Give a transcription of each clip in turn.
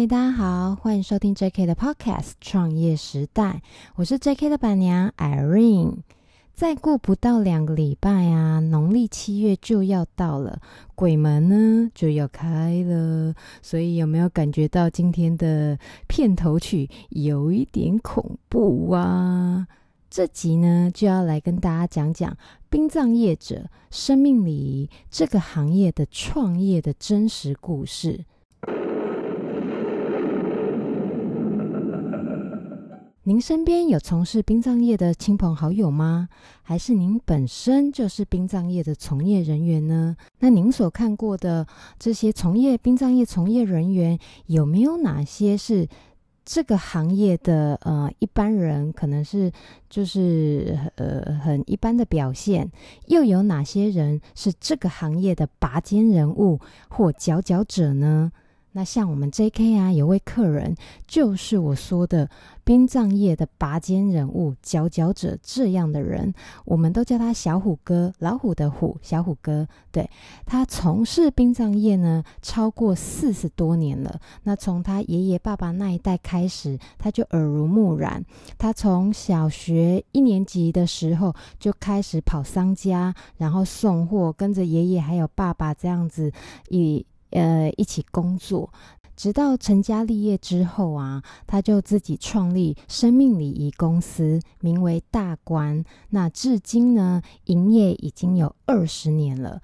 大家好，欢迎收听 JK 的 Podcast《创业时代》，我是 JK 的板娘 Irene。再过不到两个礼拜啊，农历七月就要到了，鬼门呢就要开了，所以有没有感觉到今天的片头曲有一点恐怖啊？这集呢就要来跟大家讲讲殡葬业者生命礼仪这个行业的创业的真实故事。您身边有从事殡葬业的亲朋好友吗？还是您本身就是殡葬业的从业人员呢？那您所看过的这些从业殡葬业从业人员，有没有哪些是这个行业的呃一般人，可能是就是呃很一般的表现？又有哪些人是这个行业的拔尖人物或佼佼者呢？那像我们 JK 啊，有位客人就是我说的殡葬业的拔尖人物、佼佼者这样的人，我们都叫他小虎哥，老虎的虎，小虎哥。对，他从事殡葬业呢，超过四十多年了。那从他爷爷爸爸那一代开始，他就耳濡目染。他从小学一年级的时候就开始跑丧家，然后送货，跟着爷爷还有爸爸这样子以。呃，一起工作，直到成家立业之后啊，他就自己创立生命礼仪公司，名为大观。那至今呢，营业已经有二十年了。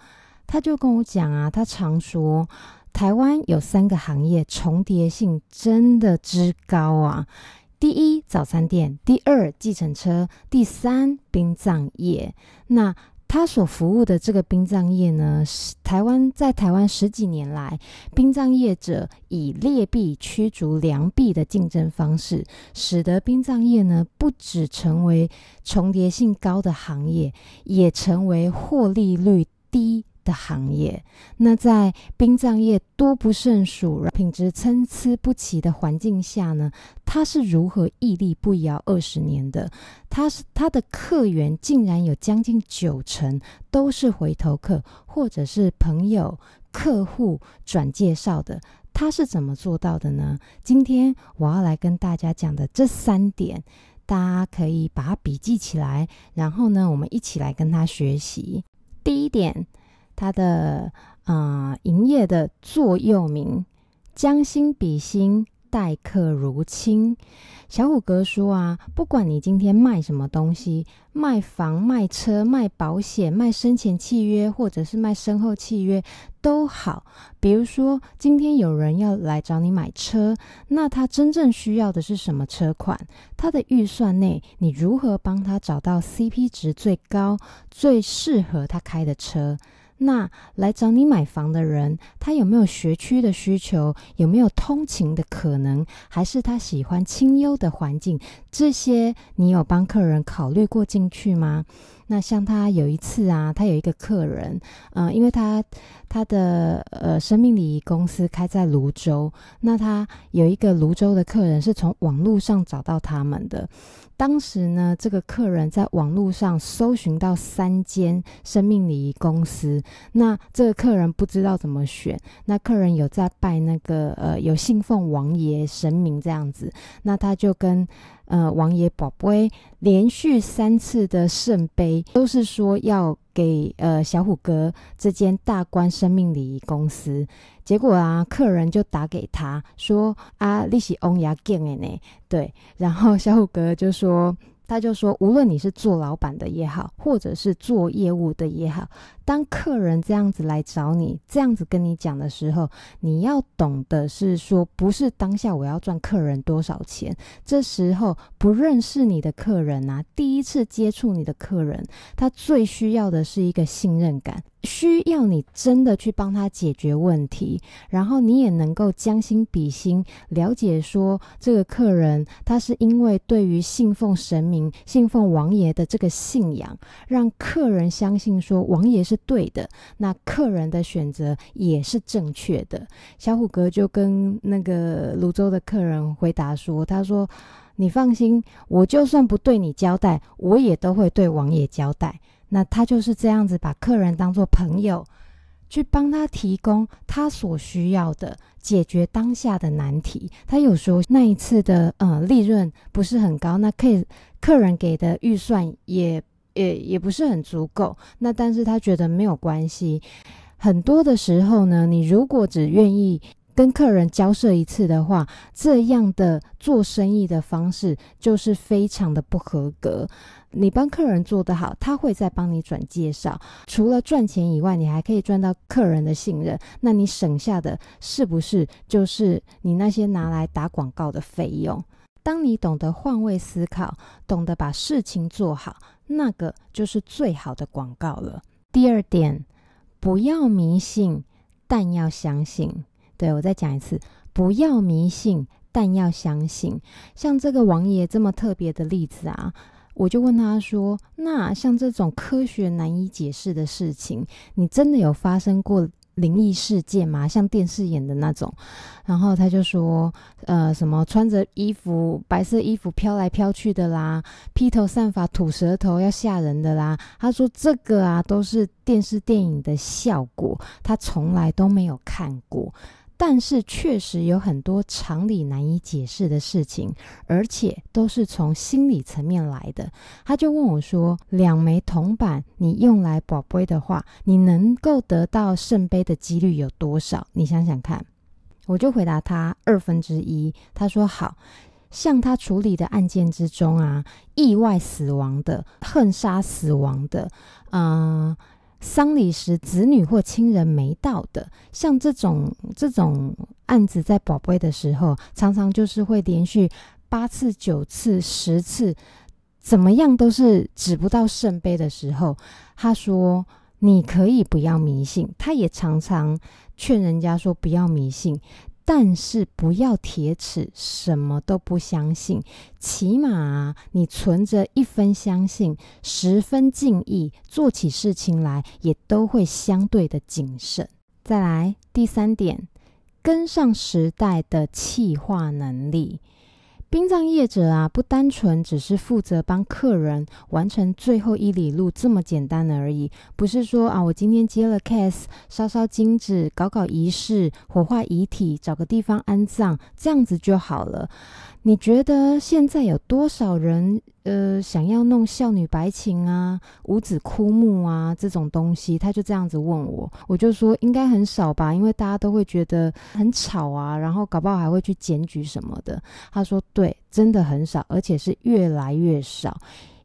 他就跟我讲啊，他常说，台湾有三个行业重叠性真的之高啊。第一，早餐店；第二，计程车；第三，殡葬业。那他所服务的这个殡葬业呢，是台湾在台湾十几年来，殡葬业者以劣币驱逐良币的竞争方式，使得殡葬业呢不止成为重叠性高的行业，也成为获利率低的行业，那在殡葬业多不胜数、品质参差不齐的环境下呢，他是如何屹立不摇二十年的？他是他的客源竟然有将近九成都是回头客，或者是朋友、客户转介绍的，他是怎么做到的呢？今天我要来跟大家讲的这三点，大家可以把它笔记起来，然后呢，我们一起来跟他学习。第一点。他的啊、营业的座右铭：将心比心，待客如亲。小虎哥说啊，不管你今天卖什么东西，卖房、卖车、卖保险、卖生前契约，或者是卖身后契约都好。比如说，今天有人要来找你买车，那他真正需要的是什么车款？他的预算内，你如何帮他找到 CP 值最高、最适合他开的车？那来找你买房的人，他有没有学区的需求？有没有通勤的可能？还是他喜欢清幽的环境？这些你有帮客人考虑过进去吗？那像他有一次啊，他有一个客人，嗯、呃，因为他他的呃生命礼仪公司开在泸州，那他有一个泸州的客人是从网络上找到他们的。当时呢，这个客人在网络上搜寻到三间生命礼仪公司，那这个客人不知道怎么选，那客人有在拜那个呃有信奉王爷神明这样子，那他就跟。呃，王爷宝贝连续三次的圣杯都是说要给呃小虎哥这间大观生命礼仪公司，结果啊，客人就打给他说啊，你是王爷敬的呢，对，然后小虎哥就说。他就说，无论你是做老板的也好，或者是做业务的也好，当客人这样子来找你，这样子跟你讲的时候，你要懂的是说，不是当下我要赚客人多少钱。这时候不认识你的客人啊，第一次接触你的客人，他最需要的是一个信任感。需要你真的去帮他解决问题，然后你也能够将心比心，了解说这个客人他是因为对于信奉神明、信奉王爷的这个信仰，让客人相信说王爷是对的，那客人的选择也是正确的。小虎哥就跟那个泸州的客人回答说：“他说你放心，我就算不对你交代，我也都会对王爷交代。”那他就是这样子把客人当做朋友，去帮他提供他所需要的，解决当下的难题。他有时候那一次的呃利润不是很高，那可以客人给的预算也也也不是很足够，那但是他觉得没有关系。很多的时候呢，你如果只愿意跟客人交涉一次的话，这样的做生意的方式就是非常的不合格。你帮客人做得好，他会再帮你转介绍。除了赚钱以外，你还可以赚到客人的信任。那你省下的是不是就是你那些拿来打广告的费用？当你懂得换位思考，懂得把事情做好，那个就是最好的广告了。第二点。不要迷信，但要相信。对，我再讲一次，不要迷信，但要相信。像这个王爷这么特别的例子啊，我就问他说：“那像这种科学难以解释的事情，你真的有发生过？”灵异事件嘛，像电视演的那种，然后他就说，呃，什么穿着衣服，白色衣服飘来飘去的啦，披头散发吐舌头要吓人的啦。他说这个啊都是电视电影的效果，他从来都没有看过。但是确实有很多常理难以解释的事情，而且都是从心理层面来的。他就问我说：“两枚铜板，你用来博杯的话，你能够得到圣杯的几率有多少？你想想看。”我就回答他二分之一。他说：“好，像他处理的案件之中啊，意外死亡的、恨杀死亡的，嗯、”丧礼时，子女或亲人没到的，像这种这种案子，在宝贝的时候，常常就是会连续八次、九次、十次，怎么样都是指不到圣杯的时候，他说：“你可以不要迷信。”他也常常劝人家说：“不要迷信。”但是不要铁齿，什么都不相信。起码，你存着一分相信，十分敬意，做起事情来也都会相对的谨慎。再来第三点，跟上时代的气化能力。殡葬业者啊，不单纯只是负责帮客人完成最后一里路这么简单而已。不是说啊，我今天接了 case，烧烧金纸，搞搞仪式，火化遗体，找个地方安葬，这样子就好了。你觉得现在有多少人呃想要弄孝女白情啊、五子枯木啊这种东西？他就这样子问我，我就说应该很少吧，因为大家都会觉得很吵啊，然后搞不好还会去检举什么的。他说对，真的很少，而且是越来越少。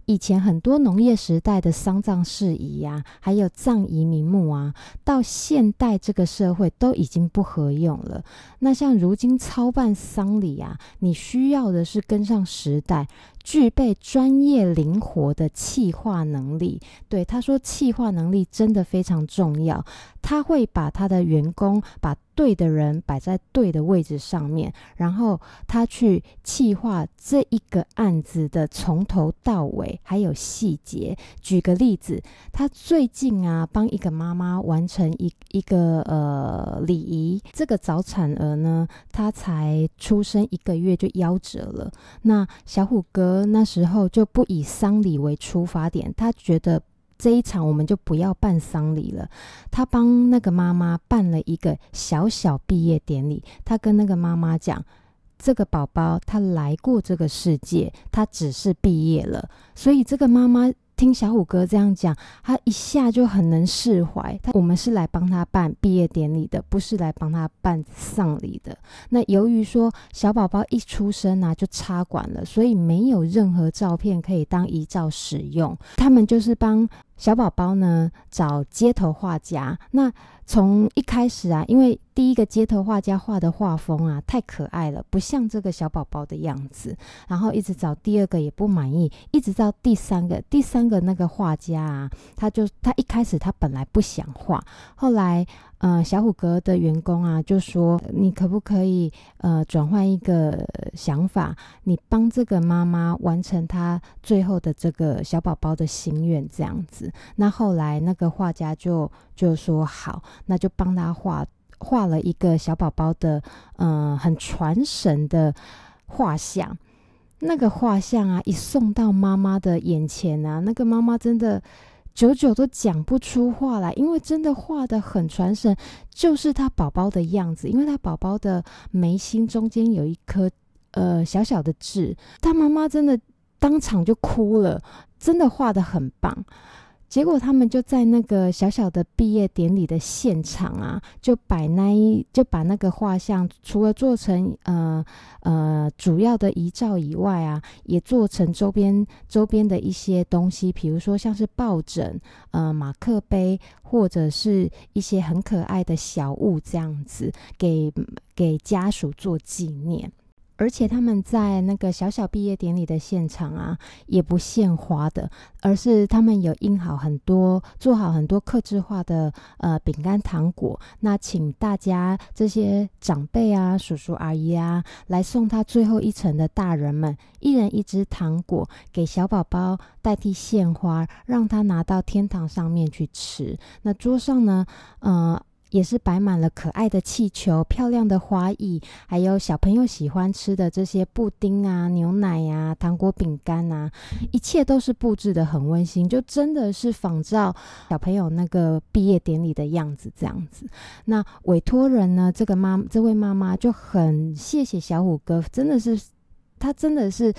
以前很多农业时代的丧葬事宜呀、啊，还有葬仪名目啊，到现代这个社会都已经不合用了。那像如今操办丧礼啊，你需要的是跟上时代。具备专业灵活的企划能力，对，他说，企划能力真的非常重要。他会把他的员工把对的人摆在对的位置上面，然后他去企划这一个案子的从头到尾，还有细节。举个例子，他最近啊帮一个妈妈完成一一个呃礼仪，这个早产儿呢，他才出生一个月就夭折了。那小虎哥。那时候就不以丧礼为出发点，他觉得这一场我们就不要办丧礼了。他帮那个妈妈办了一个小小毕业典礼。他跟那个妈妈讲，这个宝宝他来过这个世界，他只是毕业了。所以这个妈妈。听小虎哥这样讲，他一下就很能释怀。我们是来帮他办毕业典礼的，不是来帮他办丧礼的。那由于说小宝宝一出生啊就插管了，所以没有任何照片可以当遗照使用。他们就是帮小宝宝呢找街头画家。那从一开始啊，因为第一个街头画家画的画风啊太可爱了，不像这个小宝宝的样子，然后一直找第二个也不满意，一直到第三个，第三个那个画家啊，他就他一开始他本来不想画，后来。呃，小虎哥的员工啊，就说你可不可以呃转换一个想法，你帮这个妈妈完成她最后的这个小宝宝的心愿，这样子。那后来那个画家就就说好，那就帮他画画了一个小宝宝的、呃、很传神的画像。那个画像啊，一送到妈妈的眼前啊，那个妈妈真的。久久都讲不出话来，因为真的画得很传神，就是他宝宝的样子，因为他宝宝的眉心中间有一颗呃小小的痣，他妈妈真的当场就哭了，真的画得很棒。结果他们就在那个小小的毕业典礼的现场啊，就摆那一就把那个画像，除了做成呃呃主要的遗照以外啊，也做成周边周边的一些东西，比如说像是抱枕、呃马克杯，或者是一些很可爱的小物这样子，给给家属做纪念。而且他们在那个小小毕业典礼的现场啊，也不献花的，而是他们有印好很多、做好很多客制化的呃饼干糖果。那请大家这些长辈啊、叔叔阿姨啊，来送他最后一程的大人们，一人一只糖果给小宝宝代替献花，让他拿到天堂上面去吃。那桌上呢，呃。也是摆满了可爱的气球、漂亮的花艺，还有小朋友喜欢吃的这些布丁啊、牛奶呀、啊、糖果、饼干啊，一切都是布置得很温馨，就真的是仿照小朋友那个毕业典礼的样子这样子。那委托人呢，这个妈，这位妈妈就很谢谢小虎哥，真的是，他真的是。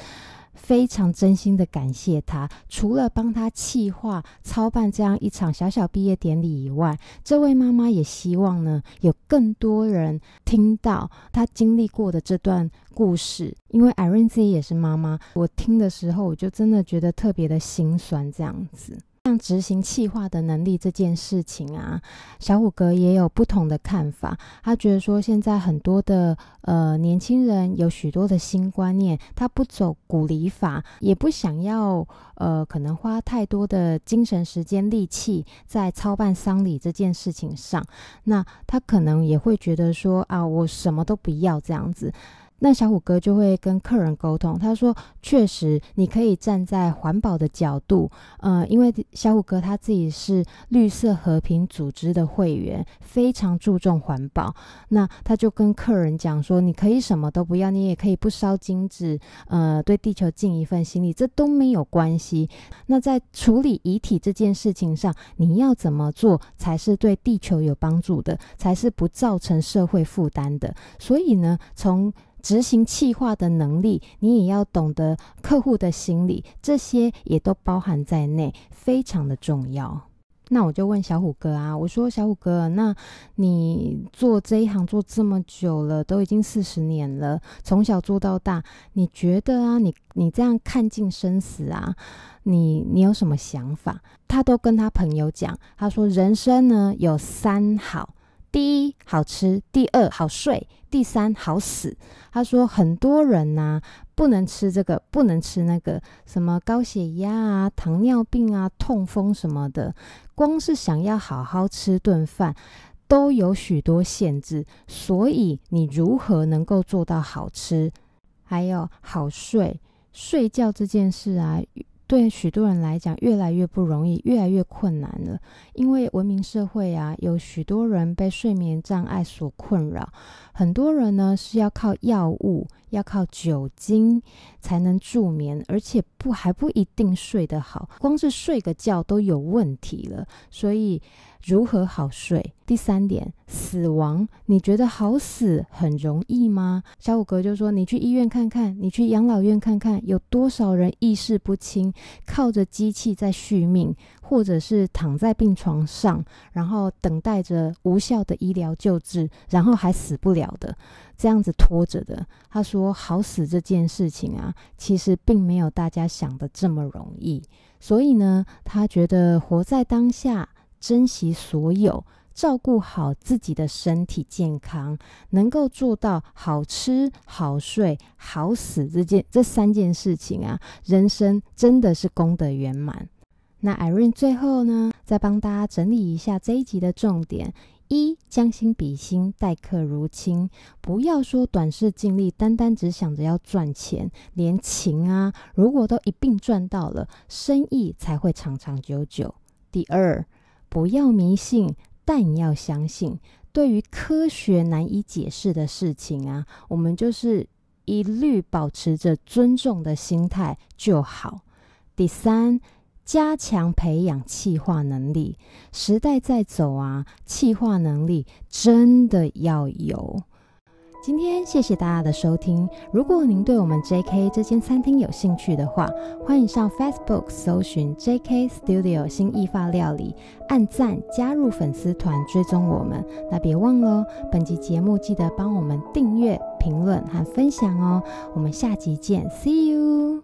非常真心的感谢他，除了帮他企划操办这样一场小小毕业典礼以外，这位妈妈也希望呢，有更多人听到她经历过的这段故事。因为 Irene 自己也是妈妈，我听的时候我就真的觉得特别的心酸，这样子。执行企划的能力这件事情啊，小虎哥也有不同的看法。他觉得说，现在很多的呃年轻人有许多的新观念，他不走古礼法，也不想要呃可能花太多的精神、时间、力气在操办丧礼这件事情上。那他可能也会觉得说啊，我什么都不要这样子。那小虎哥就会跟客人沟通，他说：“确实，你可以站在环保的角度，呃，因为小虎哥他自己是绿色和平组织的会员，非常注重环保。那他就跟客人讲说，你可以什么都不要，你也可以不烧金纸，呃，对地球尽一份心力，这都没有关系。那在处理遗体这件事情上，你要怎么做才是对地球有帮助的，才是不造成社会负担的？所以呢，从执行企划的能力，你也要懂得客户的心理，这些也都包含在内，非常的重要。那我就问小虎哥啊，我说小虎哥，那你做这一行做这么久了，都已经四十年了，从小做到大，你觉得啊，你你这样看尽生死啊，你你有什么想法？他都跟他朋友讲，他说人生呢有三好。第一好吃，第二好睡，第三好死。他说很多人呐、啊，不能吃这个，不能吃那个，什么高血压啊、糖尿病啊、痛风什么的，光是想要好好吃顿饭，都有许多限制。所以你如何能够做到好吃，还有好睡？睡觉这件事啊。对许多人来讲，越来越不容易，越来越困难了。因为文明社会啊，有许多人被睡眠障碍所困扰，很多人呢是要靠药物、要靠酒精才能助眠，而且不还不一定睡得好，光是睡个觉都有问题了。所以，如何好睡？第三点，死亡，你觉得好死很容易吗？小五哥就说：“你去医院看看，你去养老院看看，有多少人意识不清，靠着机器在续命，或者是躺在病床上，然后等待着无效的医疗救治，然后还死不了的，这样子拖着的。”他说：“好死这件事情啊，其实并没有大家想的这么容易。所以呢，他觉得活在当下。”珍惜所有，照顾好自己的身体健康，能够做到好吃、好睡、好死这件这三件事情啊，人生真的是功德圆满。那 Irene 最后呢，再帮大家整理一下这一集的重点：一、将心比心，待客如亲，不要说短视尽力，单单只想着要赚钱，连情啊，如果都一并赚到了，生意才会长长久久。第二，不要迷信，但要相信。对于科学难以解释的事情啊，我们就是一律保持着尊重的心态就好。第三，加强培养气化能力。时代在走啊，气化能力真的要有。今天谢谢大家的收听。如果您对我们 JK 这间餐厅有兴趣的话，欢迎上 Facebook 搜寻 JK Studio 新意发料理，按赞加入粉丝团追踪我们。那别忘了，本集节目记得帮我们订阅、评论和分享哦。我们下集见，See you。